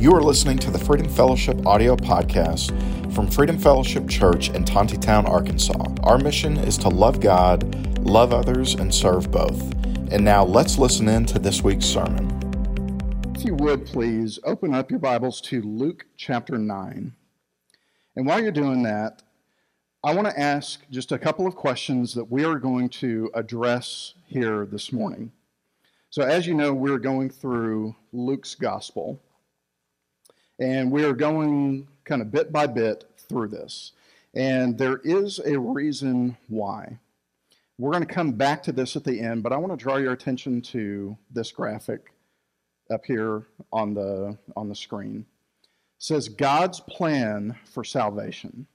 You are listening to the Freedom Fellowship audio podcast from Freedom Fellowship Church in Tontitown, Arkansas. Our mission is to love God, love others, and serve both. And now let's listen in to this week's sermon. If you would please open up your Bibles to Luke chapter 9. And while you're doing that, I want to ask just a couple of questions that we are going to address here this morning. So, as you know, we're going through Luke's gospel, and we're going kind of bit by bit through this. And there is a reason why. We're going to come back to this at the end, but I want to draw your attention to this graphic up here on the, on the screen. It says God's plan for salvation.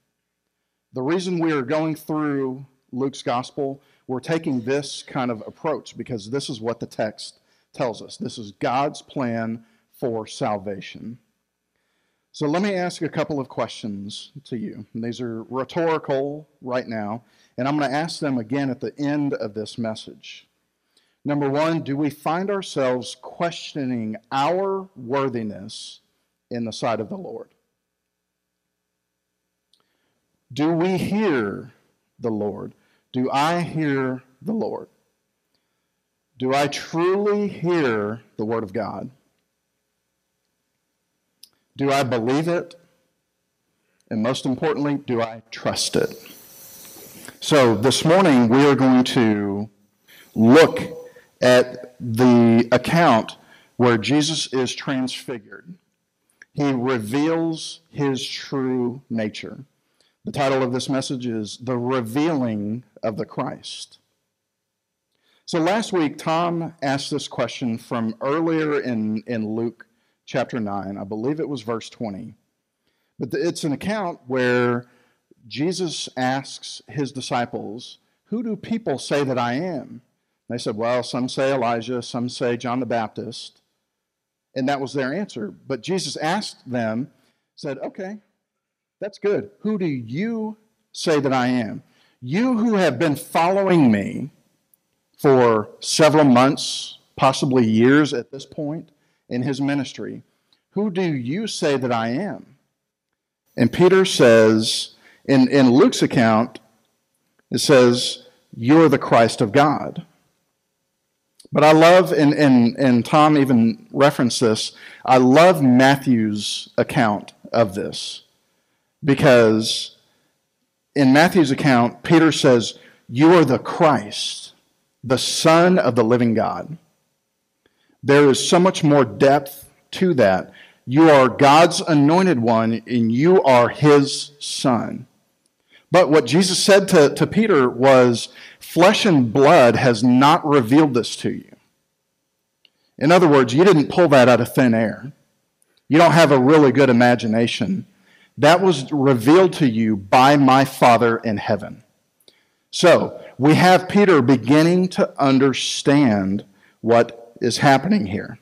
The reason we are going through Luke's gospel, we're taking this kind of approach because this is what the text tells us. This is God's plan for salvation. So let me ask a couple of questions to you. And these are rhetorical right now, and I'm going to ask them again at the end of this message. Number one, do we find ourselves questioning our worthiness in the sight of the Lord? Do we hear the Lord? Do I hear the Lord? Do I truly hear the Word of God? Do I believe it? And most importantly, do I trust it? So this morning we are going to look at the account where Jesus is transfigured. He reveals his true nature. The title of this message is The Revealing of the Christ. So last week, Tom asked this question from earlier in, in Luke chapter 9. I believe it was verse 20. But it's an account where Jesus asks his disciples, Who do people say that I am? They said, Well, some say Elijah, some say John the Baptist. And that was their answer. But Jesus asked them, said, Okay, that's good. Who do you say that I am? You who have been following me for several months, possibly years at this point in his ministry, who do you say that I am? And Peter says, in, in Luke's account, it says, You're the Christ of God. But I love, and, and, and Tom even referenced this, I love Matthew's account of this because in Matthew's account, Peter says, You are the Christ, the Son of the living God. There is so much more depth to that. You are God's anointed one, and you are his son. But what Jesus said to, to Peter was, Flesh and blood has not revealed this to you. In other words, you didn't pull that out of thin air. You don't have a really good imagination. That was revealed to you by my Father in heaven. So, we have Peter beginning to understand what is happening here.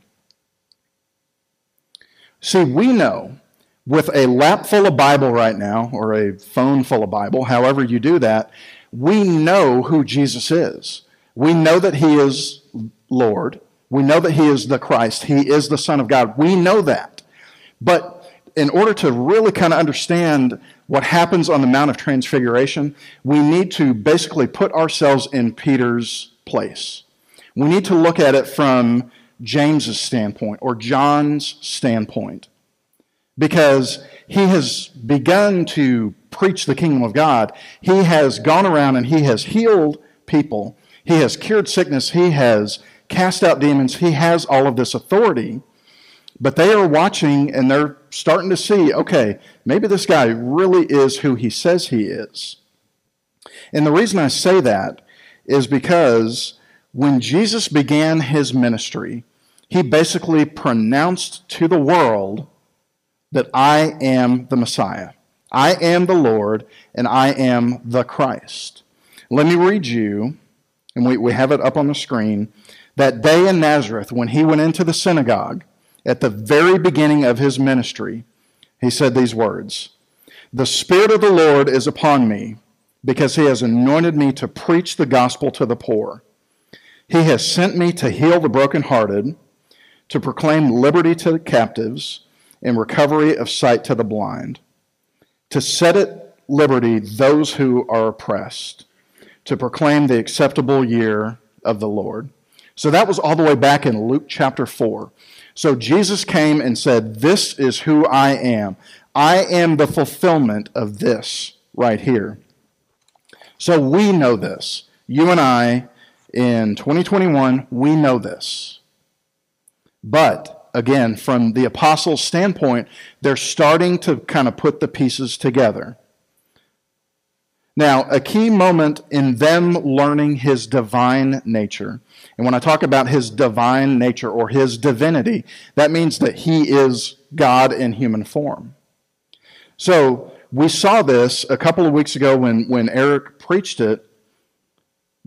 See, we know with a lap full of Bible right now, or a phone full of Bible, however you do that, we know who Jesus is. We know that he is Lord. We know that he is the Christ. He is the Son of God. We know that. But in order to really kind of understand what happens on the Mount of Transfiguration, we need to basically put ourselves in Peter's place. We need to look at it from James's standpoint or John's standpoint because he has begun to preach the kingdom of God. He has gone around and he has healed people. He has cured sickness. He has cast out demons. He has all of this authority. But they are watching and they're starting to see okay, maybe this guy really is who he says he is. And the reason I say that is because when Jesus began his ministry, he basically pronounced to the world that I am the Messiah. I am the Lord, and I am the Christ. Let me read you, and we, we have it up on the screen, that day in Nazareth when he went into the synagogue at the very beginning of his ministry, he said these words The Spirit of the Lord is upon me, because he has anointed me to preach the gospel to the poor. He has sent me to heal the brokenhearted, to proclaim liberty to the captives, and recovery of sight to the blind, to set at liberty those who are oppressed, to proclaim the acceptable year of the Lord. So that was all the way back in Luke chapter 4. So Jesus came and said, This is who I am. I am the fulfillment of this right here. So we know this. You and I, in 2021, we know this. But again, from the apostles' standpoint, they're starting to kind of put the pieces together. Now, a key moment in them learning his divine nature, and when I talk about his divine nature or his divinity, that means that he is God in human form. So, we saw this a couple of weeks ago when, when Eric preached it.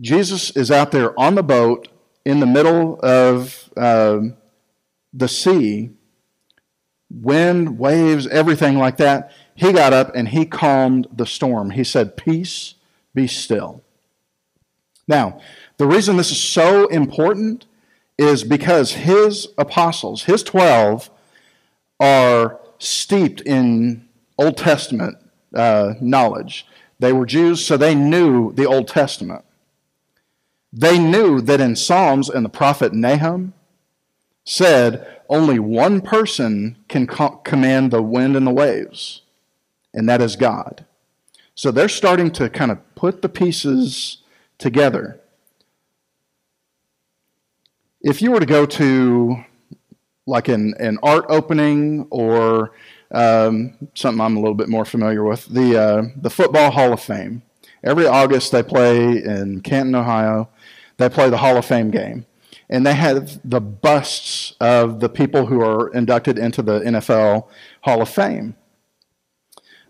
Jesus is out there on the boat in the middle of uh, the sea, wind, waves, everything like that. He got up and he calmed the storm. He said, Peace, be still. Now, the reason this is so important is because his apostles, his 12, are steeped in Old Testament uh, knowledge. They were Jews, so they knew the Old Testament. They knew that in Psalms and the prophet Nahum said only one person can co- command the wind and the waves, and that is God. So they're starting to kind of put the pieces together. If you were to go to like an, an art opening or um, something I'm a little bit more familiar with, the, uh, the Football Hall of Fame. Every August they play in Canton, Ohio. They play the Hall of Fame game. And they have the busts of the people who are inducted into the NFL Hall of Fame.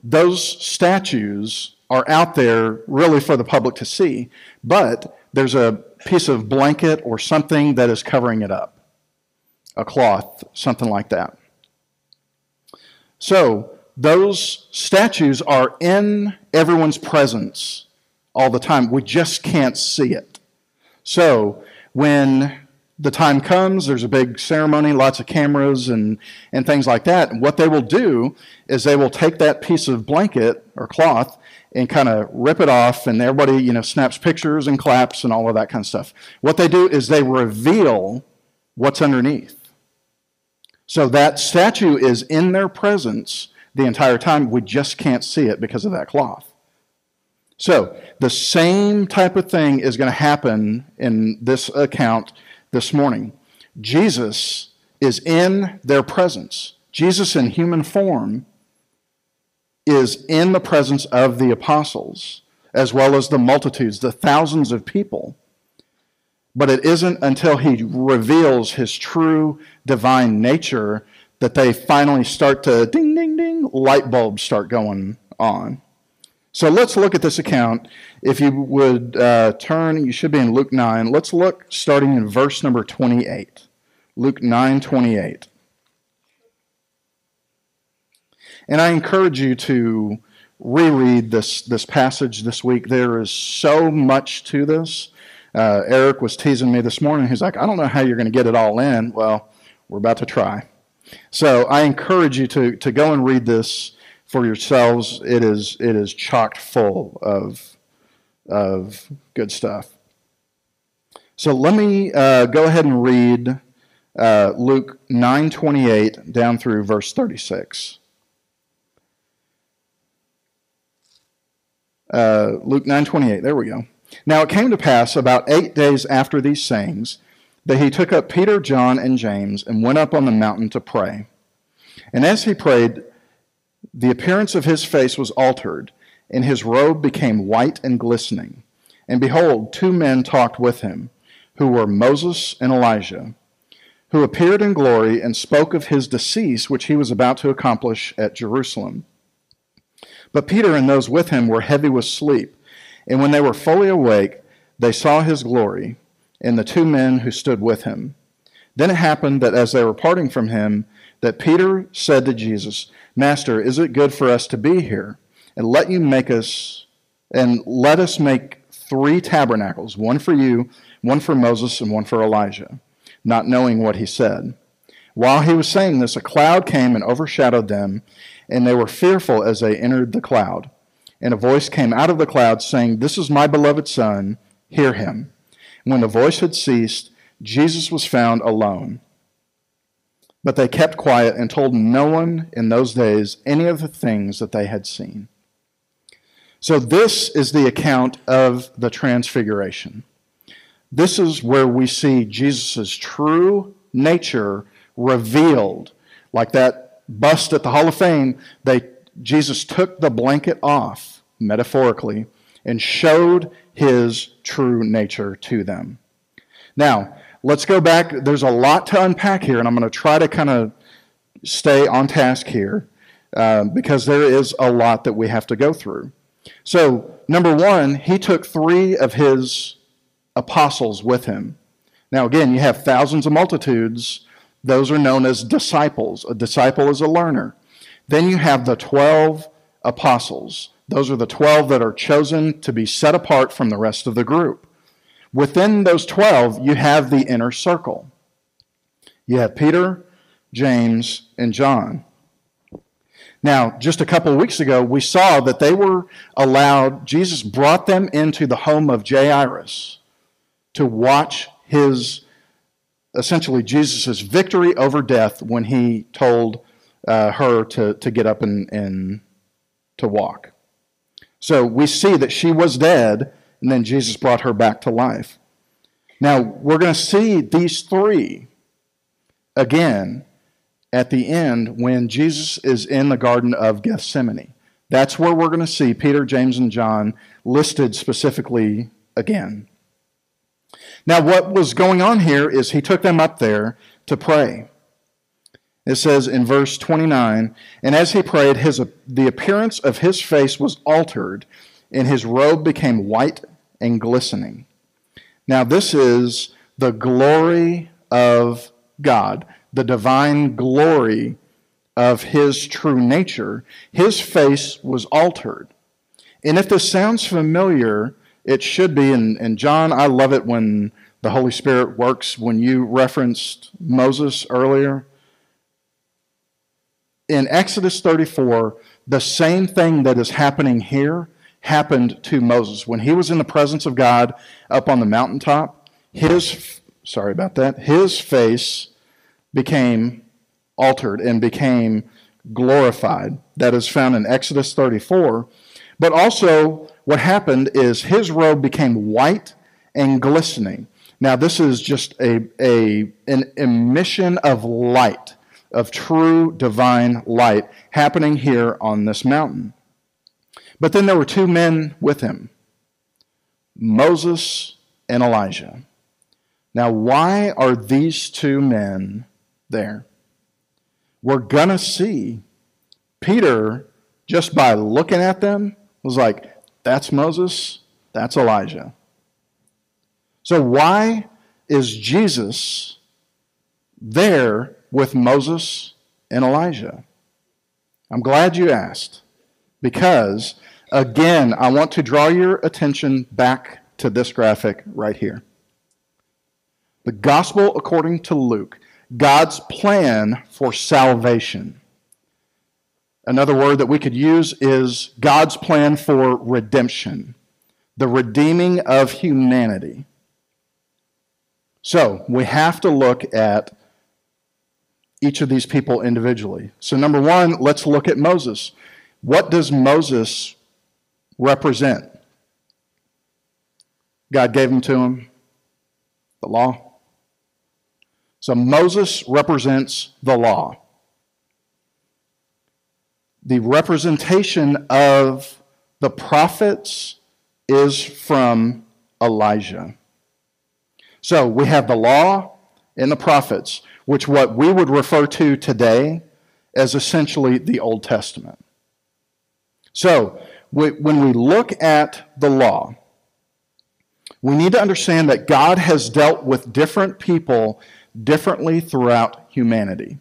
Those statues are out there really for the public to see, but there's a piece of blanket or something that is covering it up a cloth, something like that. So, those statues are in everyone's presence all the time. We just can't see it. So, when the time comes, there's a big ceremony, lots of cameras and, and things like that. And what they will do is they will take that piece of blanket or cloth and kind of rip it off, and everybody, you know, snaps pictures and claps and all of that kind of stuff. What they do is they reveal what's underneath. So that statue is in their presence the entire time. We just can't see it because of that cloth. So the same type of thing is going to happen in this account this morning. Jesus is in their presence. Jesus in human form is in the presence of the apostles, as well as the multitudes, the thousands of people. But it isn't until he reveals his true divine nature that they finally start to ding, ding, ding, light bulbs start going on. So let's look at this account. If you would uh, turn, you should be in Luke 9. Let's look starting in verse number 28. Luke 9 28. And I encourage you to reread this, this passage this week. There is so much to this. Uh, Eric was teasing me this morning. He's like, I don't know how you're going to get it all in. Well, we're about to try. So I encourage you to, to go and read this for yourselves. It is, it is chocked full of, of good stuff. So let me uh, go ahead and read uh, Luke 9:28 down through verse 36. Uh, Luke 9:28. There we go. Now it came to pass about eight days after these sayings that he took up Peter, John, and James and went up on the mountain to pray. And as he prayed, the appearance of his face was altered, and his robe became white and glistening. And behold, two men talked with him, who were Moses and Elijah, who appeared in glory and spoke of his decease, which he was about to accomplish at Jerusalem. But Peter and those with him were heavy with sleep. And when they were fully awake, they saw his glory and the two men who stood with him. Then it happened that as they were parting from him, that Peter said to Jesus, Master, is it good for us to be here? And let you make us, and let us make three tabernacles, one for you, one for Moses, and one for Elijah, not knowing what he said. While he was saying this, a cloud came and overshadowed them, and they were fearful as they entered the cloud. And a voice came out of the cloud saying, This is my beloved Son, hear him. And when the voice had ceased, Jesus was found alone. But they kept quiet and told no one in those days any of the things that they had seen. So, this is the account of the Transfiguration. This is where we see Jesus' true nature revealed. Like that bust at the Hall of Fame, they, Jesus took the blanket off, metaphorically, and showed his true nature to them. Now, let's go back. There's a lot to unpack here, and I'm going to try to kind of stay on task here uh, because there is a lot that we have to go through. So, number one, he took three of his apostles with him. Now, again, you have thousands of multitudes those are known as disciples. A disciple is a learner. Then you have the 12 apostles. Those are the 12 that are chosen to be set apart from the rest of the group. Within those 12, you have the inner circle. You have Peter, James, and John. Now, just a couple of weeks ago, we saw that they were allowed, Jesus brought them into the home of Jairus to watch his essentially Jesus' victory over death when he told uh, her to, to get up and, and to walk. So we see that she was dead, and then Jesus brought her back to life. Now, we're going to see these three again at the end when Jesus is in the Garden of Gethsemane. That's where we're going to see Peter, James, and John listed specifically again. Now, what was going on here is he took them up there to pray. It says in verse 29 And as he prayed, his, the appearance of his face was altered, and his robe became white and glistening. Now, this is the glory of God, the divine glory of his true nature. His face was altered. And if this sounds familiar, it should be. And, and John, I love it when the Holy Spirit works. When you referenced Moses earlier, in Exodus 34, the same thing that is happening here happened to Moses. When he was in the presence of God up on the mountaintop, his, sorry about that, his face became altered and became glorified. That is found in Exodus 34. But also, what happened is his robe became white and glistening. Now, this is just a, a, an emission of light, of true divine light, happening here on this mountain. But then there were two men with him Moses and Elijah. Now, why are these two men there? We're going to see Peter, just by looking at them, was like, that's Moses. That's Elijah. So, why is Jesus there with Moses and Elijah? I'm glad you asked because, again, I want to draw your attention back to this graphic right here. The gospel according to Luke, God's plan for salvation. Another word that we could use is God's plan for redemption, the redeeming of humanity. So we have to look at each of these people individually. So, number one, let's look at Moses. What does Moses represent? God gave him to him the law. So, Moses represents the law the representation of the prophets is from Elijah. So we have the law and the prophets, which what we would refer to today as essentially the Old Testament. So when we look at the law, we need to understand that God has dealt with different people differently throughout humanity.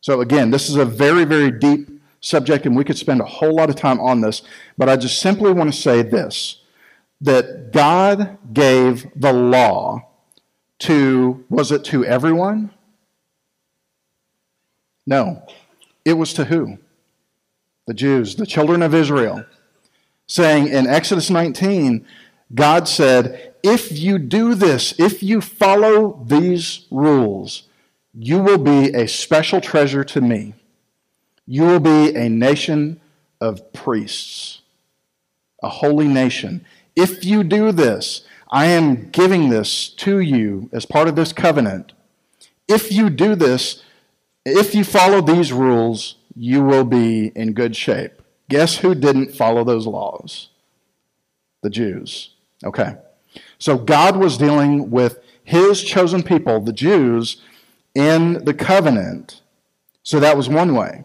So again, this is a very, very deep subject, and we could spend a whole lot of time on this, but I just simply want to say this that God gave the law to, was it to everyone? No. It was to who? The Jews, the children of Israel. Saying in Exodus 19, God said, If you do this, if you follow these rules, you will be a special treasure to me. You will be a nation of priests, a holy nation. If you do this, I am giving this to you as part of this covenant. If you do this, if you follow these rules, you will be in good shape. Guess who didn't follow those laws? The Jews. Okay. So God was dealing with his chosen people, the Jews, in the covenant. So that was one way.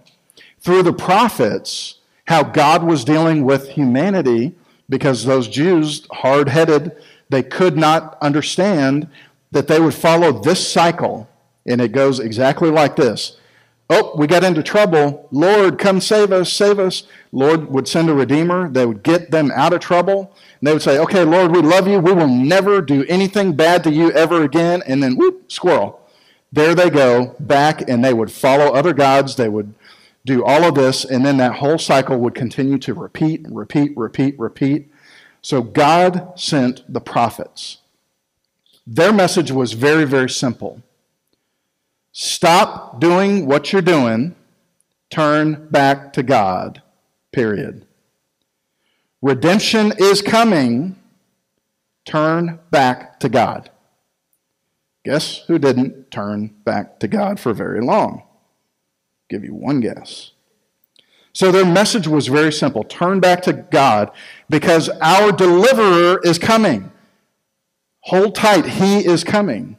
Through the prophets, how God was dealing with humanity because those Jews, hard headed, they could not understand that they would follow this cycle. And it goes exactly like this Oh, we got into trouble. Lord, come save us, save us. Lord would send a redeemer. They would get them out of trouble. And they would say, Okay, Lord, we love you. We will never do anything bad to you ever again. And then, whoop, squirrel. There they go, back, and they would follow other gods. They would do all of this, and then that whole cycle would continue to repeat, repeat, repeat, repeat. So God sent the prophets. Their message was very, very simple stop doing what you're doing, turn back to God, period. Redemption is coming, turn back to God. Guess who didn't turn back to God for very long? give you one guess. So their message was very simple turn back to God because our deliverer is coming. Hold tight, he is coming.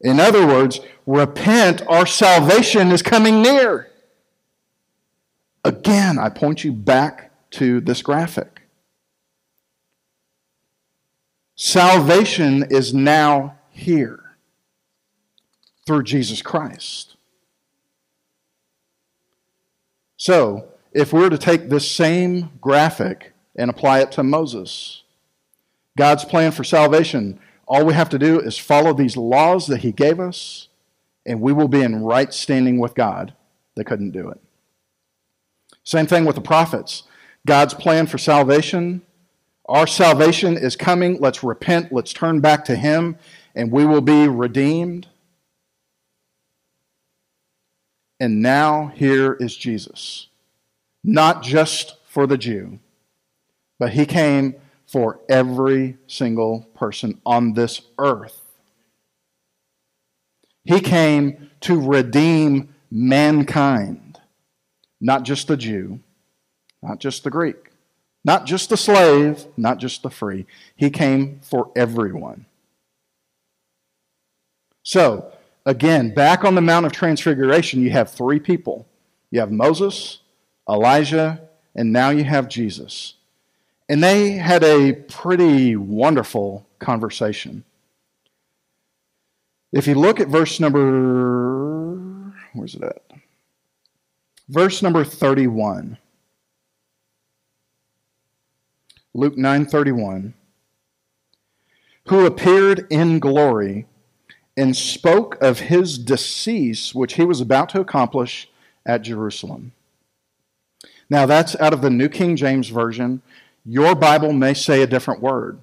In other words, repent, our salvation is coming near. Again, I point you back to this graphic. Salvation is now here through Jesus Christ. So, if we were to take this same graphic and apply it to Moses, God's plan for salvation, all we have to do is follow these laws that He gave us, and we will be in right standing with God. They couldn't do it. Same thing with the prophets. God's plan for salvation, our salvation is coming. Let's repent, let's turn back to Him, and we will be redeemed. And now here is Jesus. Not just for the Jew, but he came for every single person on this earth. He came to redeem mankind, not just the Jew, not just the Greek, not just the slave, not just the free. He came for everyone. So, Again, back on the Mount of Transfiguration, you have three people you have Moses, Elijah, and now you have Jesus. And they had a pretty wonderful conversation. If you look at verse number, where's it at? Verse number 31. Luke 9:31 who appeared in glory and spoke of his decease, which he was about to accomplish at Jerusalem. Now, that's out of the New King James Version. Your Bible may say a different word.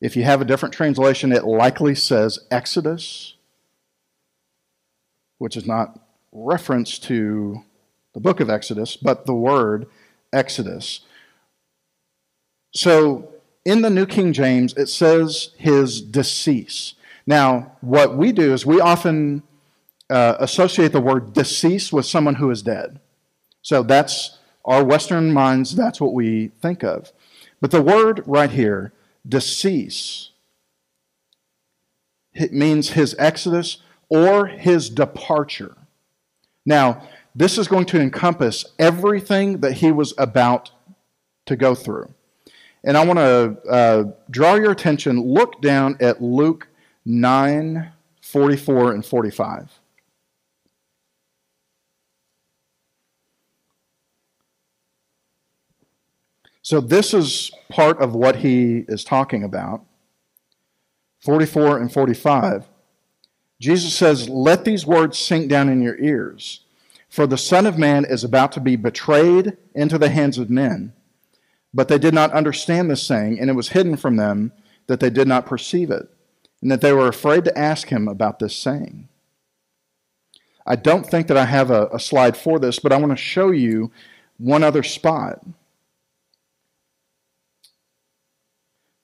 If you have a different translation, it likely says Exodus, which is not reference to the book of Exodus, but the word Exodus. So, in the New King James, it says his decease. Now, what we do is we often uh, associate the word decease with someone who is dead. So that's our Western minds, that's what we think of. But the word right here, decease, it means his exodus or his departure. Now, this is going to encompass everything that he was about to go through. And I want to uh, draw your attention, look down at Luke 9, 44, and 45. So, this is part of what he is talking about. 44 and 45. Jesus says, Let these words sink down in your ears. For the Son of Man is about to be betrayed into the hands of men. But they did not understand this saying, and it was hidden from them that they did not perceive it, and that they were afraid to ask him about this saying. I don't think that I have a, a slide for this, but I want to show you one other spot.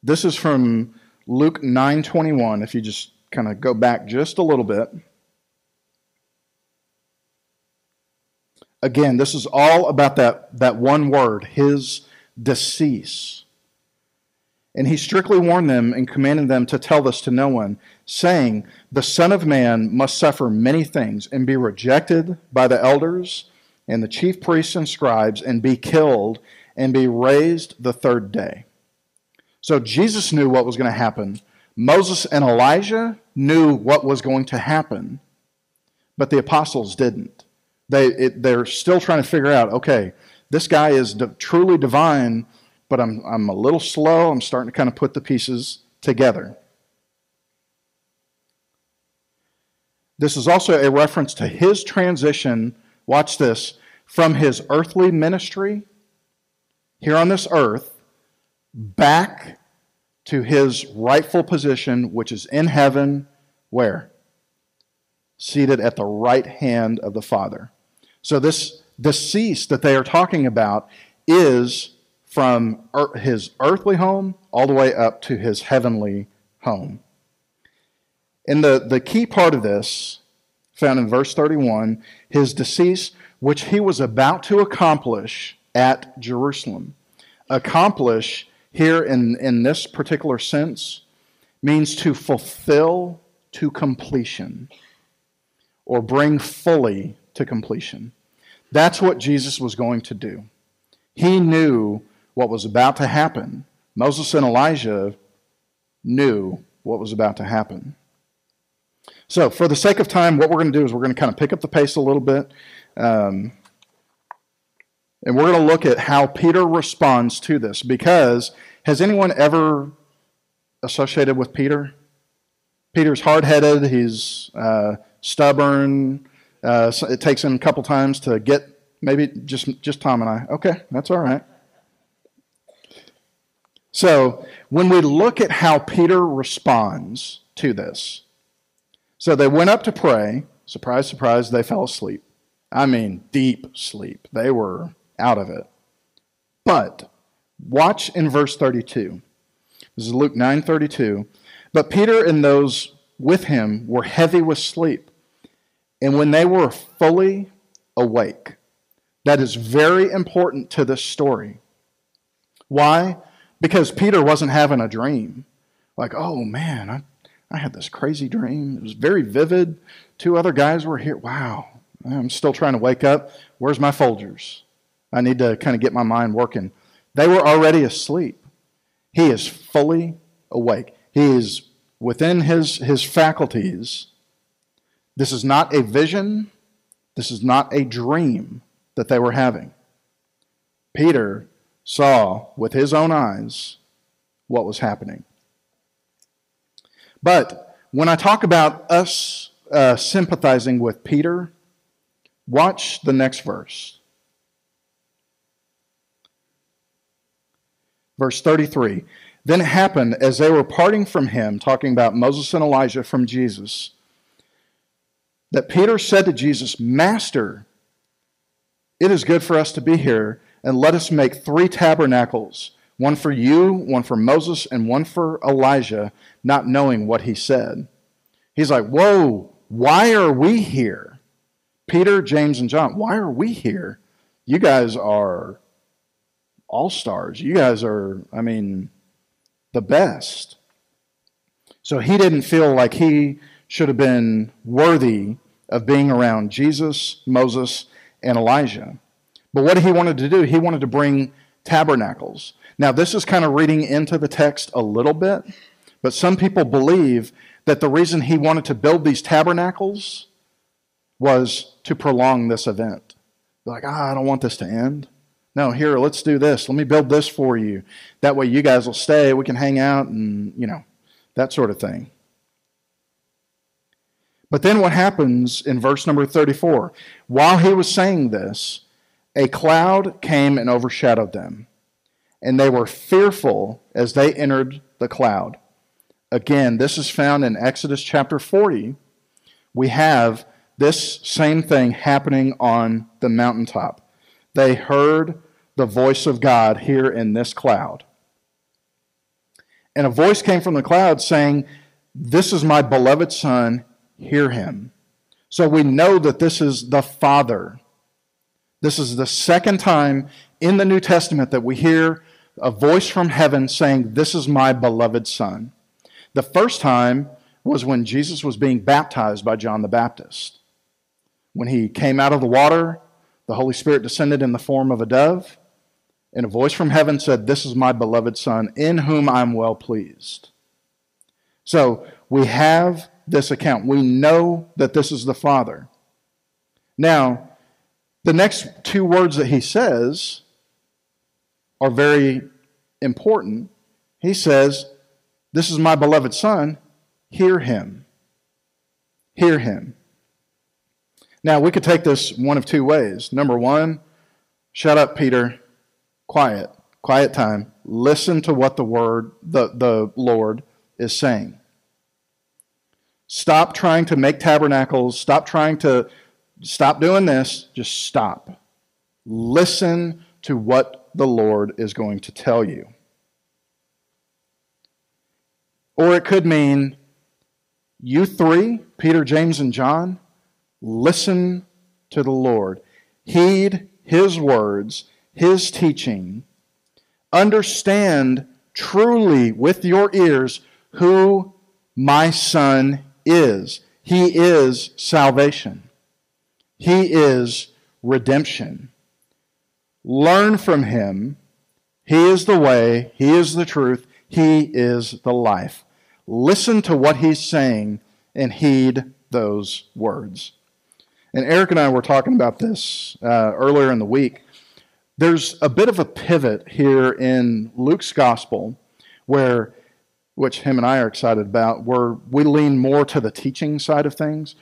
This is from Luke 9:21 if you just kind of go back just a little bit. Again, this is all about that, that one word, his decease. And he strictly warned them and commanded them to tell this to no one, saying, The Son of Man must suffer many things and be rejected by the elders and the chief priests and scribes and be killed and be raised the third day. So Jesus knew what was going to happen. Moses and Elijah knew what was going to happen, but the apostles didn't. They, it, they're still trying to figure out okay, this guy is di- truly divine, but I'm, I'm a little slow. I'm starting to kind of put the pieces together. This is also a reference to his transition, watch this, from his earthly ministry here on this earth back to his rightful position, which is in heaven, where? Seated at the right hand of the Father. So, this decease that they are talking about is from his earthly home all the way up to his heavenly home. And the, the key part of this, found in verse 31, his decease, which he was about to accomplish at Jerusalem. Accomplish here in, in this particular sense means to fulfill to completion or bring fully to completion. That's what Jesus was going to do. He knew what was about to happen. Moses and Elijah knew what was about to happen. So, for the sake of time, what we're going to do is we're going to kind of pick up the pace a little bit. Um, and we're going to look at how Peter responds to this because has anyone ever associated with Peter? Peter's hard headed, he's uh, stubborn. Uh, so it takes him a couple times to get maybe just, just Tom and I. Okay, that's all right. So when we look at how Peter responds to this, so they went up to pray. Surprise, surprise, they fell asleep. I mean, deep sleep. They were out of it. But watch in verse 32. This is Luke 9:32. But Peter and those with him were heavy with sleep. And when they were fully awake, that is very important to this story. Why? Because Peter wasn't having a dream. Like, oh man, I, I had this crazy dream. It was very vivid. Two other guys were here. Wow. I'm still trying to wake up. Where's my Folgers? I need to kind of get my mind working. They were already asleep. He is fully awake. He is within his, his faculties. This is not a vision. This is not a dream that they were having. Peter saw with his own eyes what was happening. But when I talk about us uh, sympathizing with Peter, watch the next verse. Verse 33 Then it happened as they were parting from him, talking about Moses and Elijah from Jesus, that Peter said to Jesus, Master, it is good for us to be here, and let us make three tabernacles one for you, one for Moses, and one for Elijah, not knowing what he said. He's like, Whoa, why are we here? Peter, James, and John, why are we here? You guys are all stars. You guys are, I mean, the best. So he didn't feel like he should have been worthy of being around Jesus, Moses, and Elijah. But what he wanted to do, he wanted to bring tabernacles. Now, this is kind of reading into the text a little bit, but some people believe that the reason he wanted to build these tabernacles was to prolong this event. They're like, ah, I don't want this to end. No, here, let's do this. Let me build this for you. That way you guys will stay. We can hang out and, you know, that sort of thing. But then what happens in verse number 34? While he was saying this, a cloud came and overshadowed them, and they were fearful as they entered the cloud. Again, this is found in Exodus chapter 40. We have this same thing happening on the mountaintop. They heard the voice of God here in this cloud. And a voice came from the cloud saying, This is my beloved Son, hear him. So we know that this is the Father. This is the second time in the New Testament that we hear a voice from heaven saying, This is my beloved Son. The first time was when Jesus was being baptized by John the Baptist. When he came out of the water, the Holy Spirit descended in the form of a dove, and a voice from heaven said, This is my beloved Son, in whom I'm well pleased. So we have this account. We know that this is the Father. Now, the next two words that he says are very important. He says, This is my beloved Son, hear him. Hear him. Now, we could take this one of two ways. Number one, shut up, Peter. Quiet. Quiet time. Listen to what the word, the, the Lord is saying. Stop trying to make tabernacles. Stop trying to stop doing this. Just stop. Listen to what the Lord is going to tell you. Or it could mean you three, Peter, James, and John, listen to the Lord. Heed his words, his teaching. Understand truly with your ears who my son is. He is salvation. He is redemption. Learn from him. He is the way, he is the truth, he is the life. Listen to what he's saying and heed those words. And Eric and I were talking about this uh, earlier in the week. There's a bit of a pivot here in Luke's gospel where which him and I are excited about, where we lean more to the teaching side of things.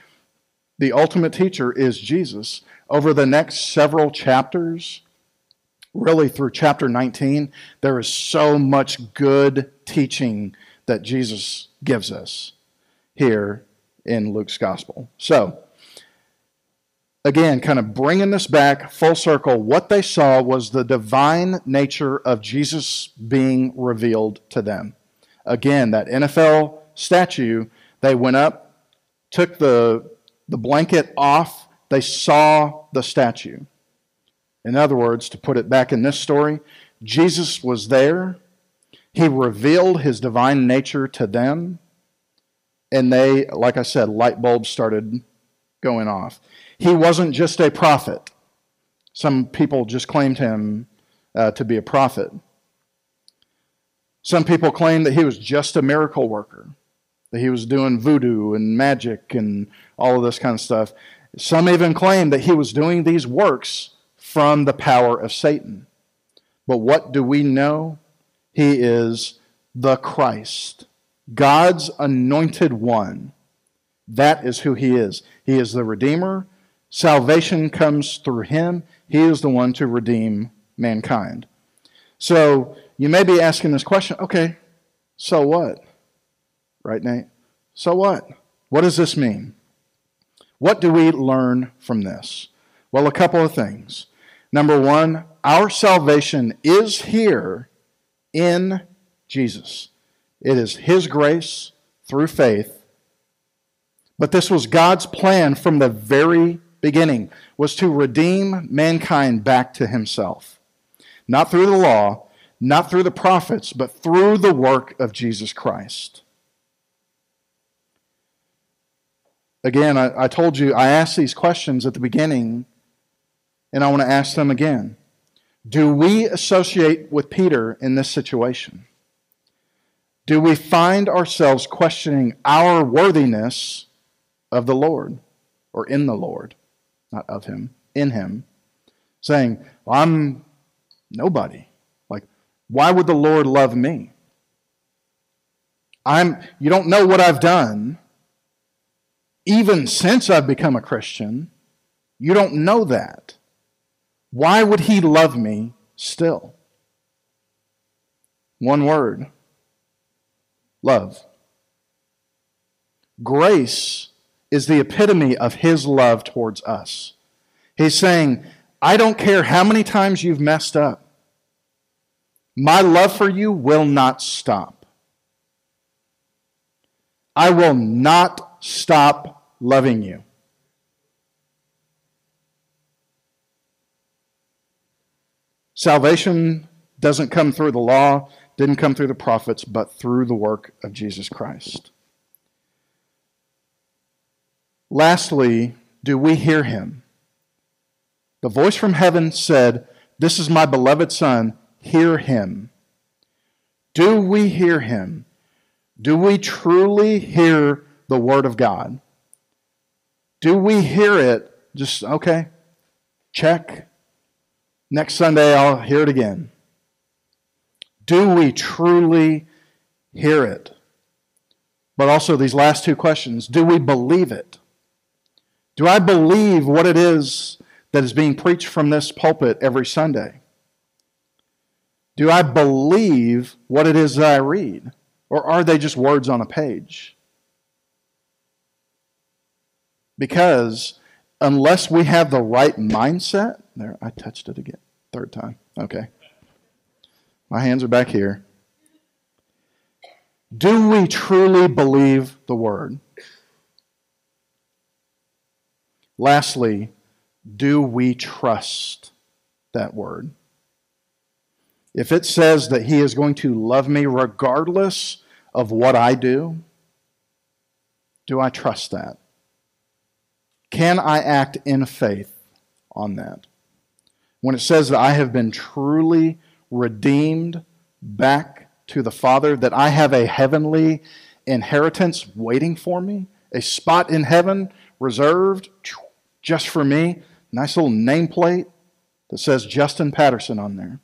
The ultimate teacher is Jesus. Over the next several chapters, really through chapter 19, there is so much good teaching that Jesus gives us here in Luke's gospel. So, again, kind of bringing this back full circle, what they saw was the divine nature of Jesus being revealed to them. Again, that NFL statue, they went up, took the, the blanket off, they saw the statue. In other words, to put it back in this story, Jesus was there. He revealed his divine nature to them. And they, like I said, light bulbs started going off. He wasn't just a prophet. Some people just claimed him uh, to be a prophet. Some people claim that he was just a miracle worker, that he was doing voodoo and magic and all of this kind of stuff. Some even claim that he was doing these works from the power of Satan. But what do we know? He is the Christ, God's anointed one. That is who he is. He is the Redeemer. Salvation comes through him. He is the one to redeem mankind. So you may be asking this question okay, so what? Right, Nate? So what? What does this mean? What do we learn from this? Well, a couple of things. Number one, our salvation is here in Jesus. It is His grace through faith. But this was God's plan from the very beginning, was to redeem mankind back to Himself. Not through the law, not through the prophets, but through the work of Jesus Christ. Again, I, I, told you, I asked these questions at the beginning, and I want to ask them again. Do we associate with Peter in this situation? Do we find ourselves questioning our worthiness of the Lord, or in the Lord, not of Him, in Him, saying, well, I'm nobody. Like, why would the Lord love me? I'm, you don't know what I've done. even since I've become a Christian. You don't know that. Why would he love me still? One word love. Grace is the epitome of his love towards us. He's saying, I don't care how many times you've messed up, my love for you will not stop. I will not stop loving you. Salvation doesn't come through the law, didn't come through the prophets, but through the work of Jesus Christ. Lastly, do we hear him? The voice from heaven said, This is my beloved Son, hear him. Do we hear him? Do we truly hear the Word of God? Do we hear it just, okay, check. Next Sunday I'll hear it again. Do we truly hear it? But also, these last two questions do we believe it? Do I believe what it is that is being preached from this pulpit every Sunday? Do I believe what it is that I read? Or are they just words on a page? Because unless we have the right mindset, there, I touched it again, third time. Okay. My hands are back here. Do we truly believe the word? Lastly, do we trust that word? If it says that He is going to love me regardless of what I do, do I trust that? Can I act in faith on that? When it says that I have been truly redeemed back to the Father, that I have a heavenly inheritance waiting for me, a spot in heaven reserved just for me, nice little nameplate that says Justin Patterson on there.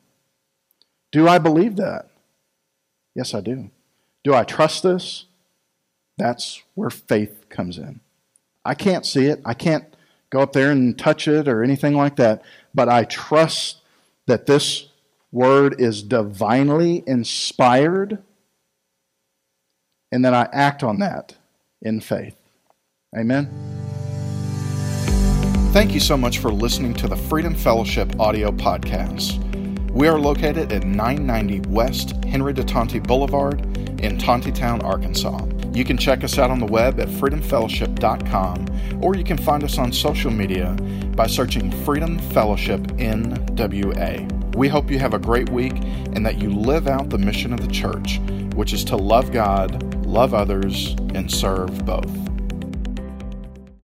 Do I believe that? Yes, I do. Do I trust this? That's where faith comes in. I can't see it. I can't go up there and touch it or anything like that, but I trust that this word is divinely inspired and then I act on that in faith. Amen. Thank you so much for listening to the Freedom Fellowship audio podcast. We are located at 990 West Henry de Tonti Boulevard in Tontitown, Arkansas. You can check us out on the web at freedomfellowship.com or you can find us on social media by searching Freedom Fellowship NWA. We hope you have a great week and that you live out the mission of the church, which is to love God, love others, and serve both.